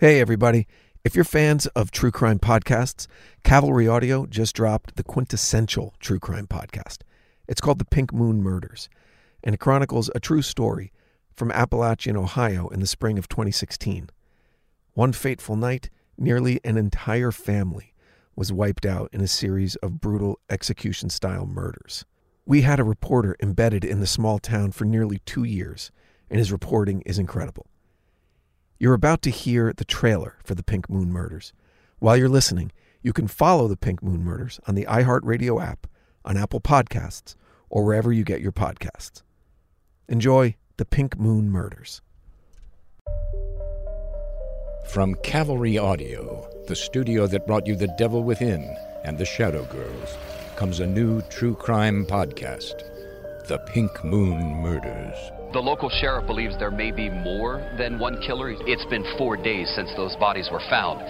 Hey, everybody. If you're fans of true crime podcasts, Cavalry Audio just dropped the quintessential true crime podcast. It's called The Pink Moon Murders, and it chronicles a true story from Appalachian, Ohio in the spring of 2016. One fateful night, nearly an entire family was wiped out in a series of brutal execution style murders. We had a reporter embedded in the small town for nearly two years, and his reporting is incredible. You're about to hear the trailer for the Pink Moon Murders. While you're listening, you can follow the Pink Moon Murders on the iHeartRadio app, on Apple Podcasts, or wherever you get your podcasts. Enjoy the Pink Moon Murders. From Cavalry Audio, the studio that brought you The Devil Within and The Shadow Girls, comes a new true crime podcast, The Pink Moon Murders. The local sheriff believes there may be more than one killer. It's been four days since those bodies were found,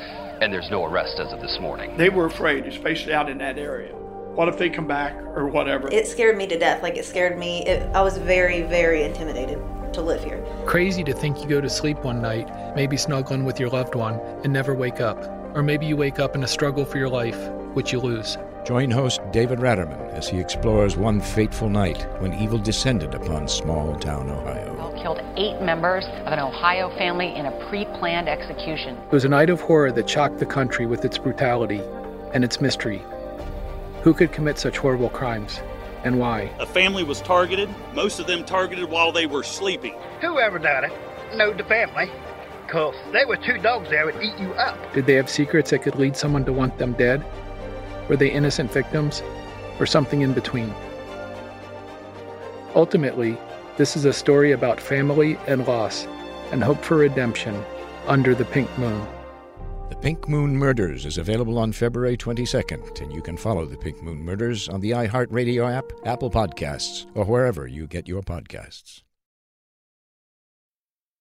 and there's no arrest as of this morning. They were afraid, especially out in that area. What if they come back or whatever? It scared me to death. Like it scared me. It, I was very, very intimidated to live here. Crazy to think you go to sleep one night, maybe snuggling with your loved one, and never wake up. Or maybe you wake up in a struggle for your life, which you lose. Join host David Raterman as he explores one fateful night when evil descended upon small town Ohio. Killed eight members of an Ohio family in a pre planned execution. It was a night of horror that shocked the country with its brutality and its mystery. Who could commit such horrible crimes, and why? A family was targeted, most of them targeted while they were sleeping. Whoever done it knowed the family, because there were two dogs there that would eat you up. Did they have secrets that could lead someone to want them dead? Were they innocent victims, or something in between? Ultimately, this is a story about family and loss, and hope for redemption under the pink moon. The Pink Moon Murders is available on February 22nd, and you can follow the Pink Moon Murders on the iHeartRadio app, Apple Podcasts, or wherever you get your podcasts.